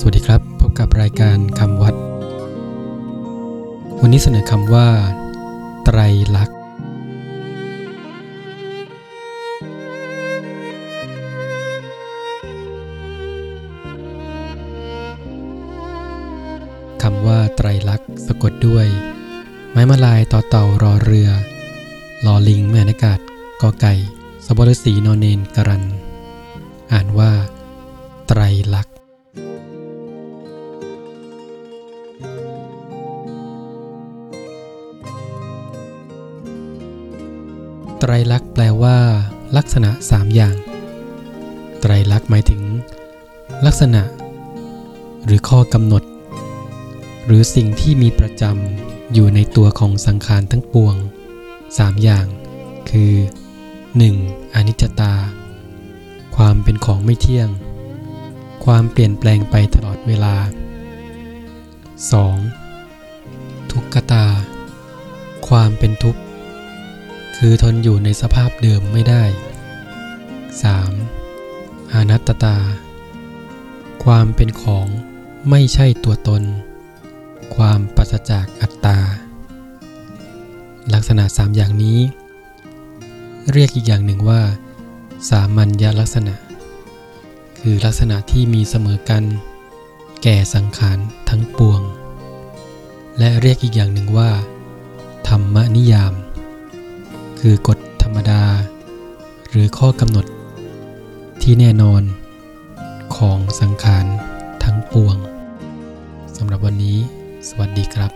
สวัสดีครับ พบกับรายการคำวัด วันนี้เสนอคำว่า ไตรลักษณ์ คำว่าไตรลักษณ์สะกดด้วย ไม้มาลายต่อเต่ารอเรือลอลิงแม่นากาศกอไก่สบรสีนอนเนนกรัน อ่านว่า ไตรลักษณ์ ไตรลักษณ์แปลว่า ลักษณะสามอย่าง ไตรลักษณ์หมายถึง ลักษณะ หรือข้อกำหนด หรือสิ่งที่มีประจำอยู่ในตัวของสังขารทั้งปวงสามอย่าง คือ 1. อนิจจตา ความเป็นของไม่เที่ยง ความเปลี่ยนแปลงไปตลอดเวลา 2. ทุกขตา ความเป็นทุกข์ คือทนอยู่ในสภาพเดิมไม่ได้ 3. อนัตตา ความเป็นของไม่ใช่ตัวตน ความปราศจากอัตตา ลักษณะสามอย่างนี้ เรียกอีกอย่างหนึ่งว่า สามัญญลักษณะ คือลักษณะที่มีเสมอกัน แก่สังขารทั้งปวง และเรียกอีกอย่างหนึ่งว่า ธรรมนิยาม คือกฎธรรมดา หรือข้อกำหนด ที่แน่นอนของสังขารทั้งปวงสำหรับวันนี้ สวัสดีครับ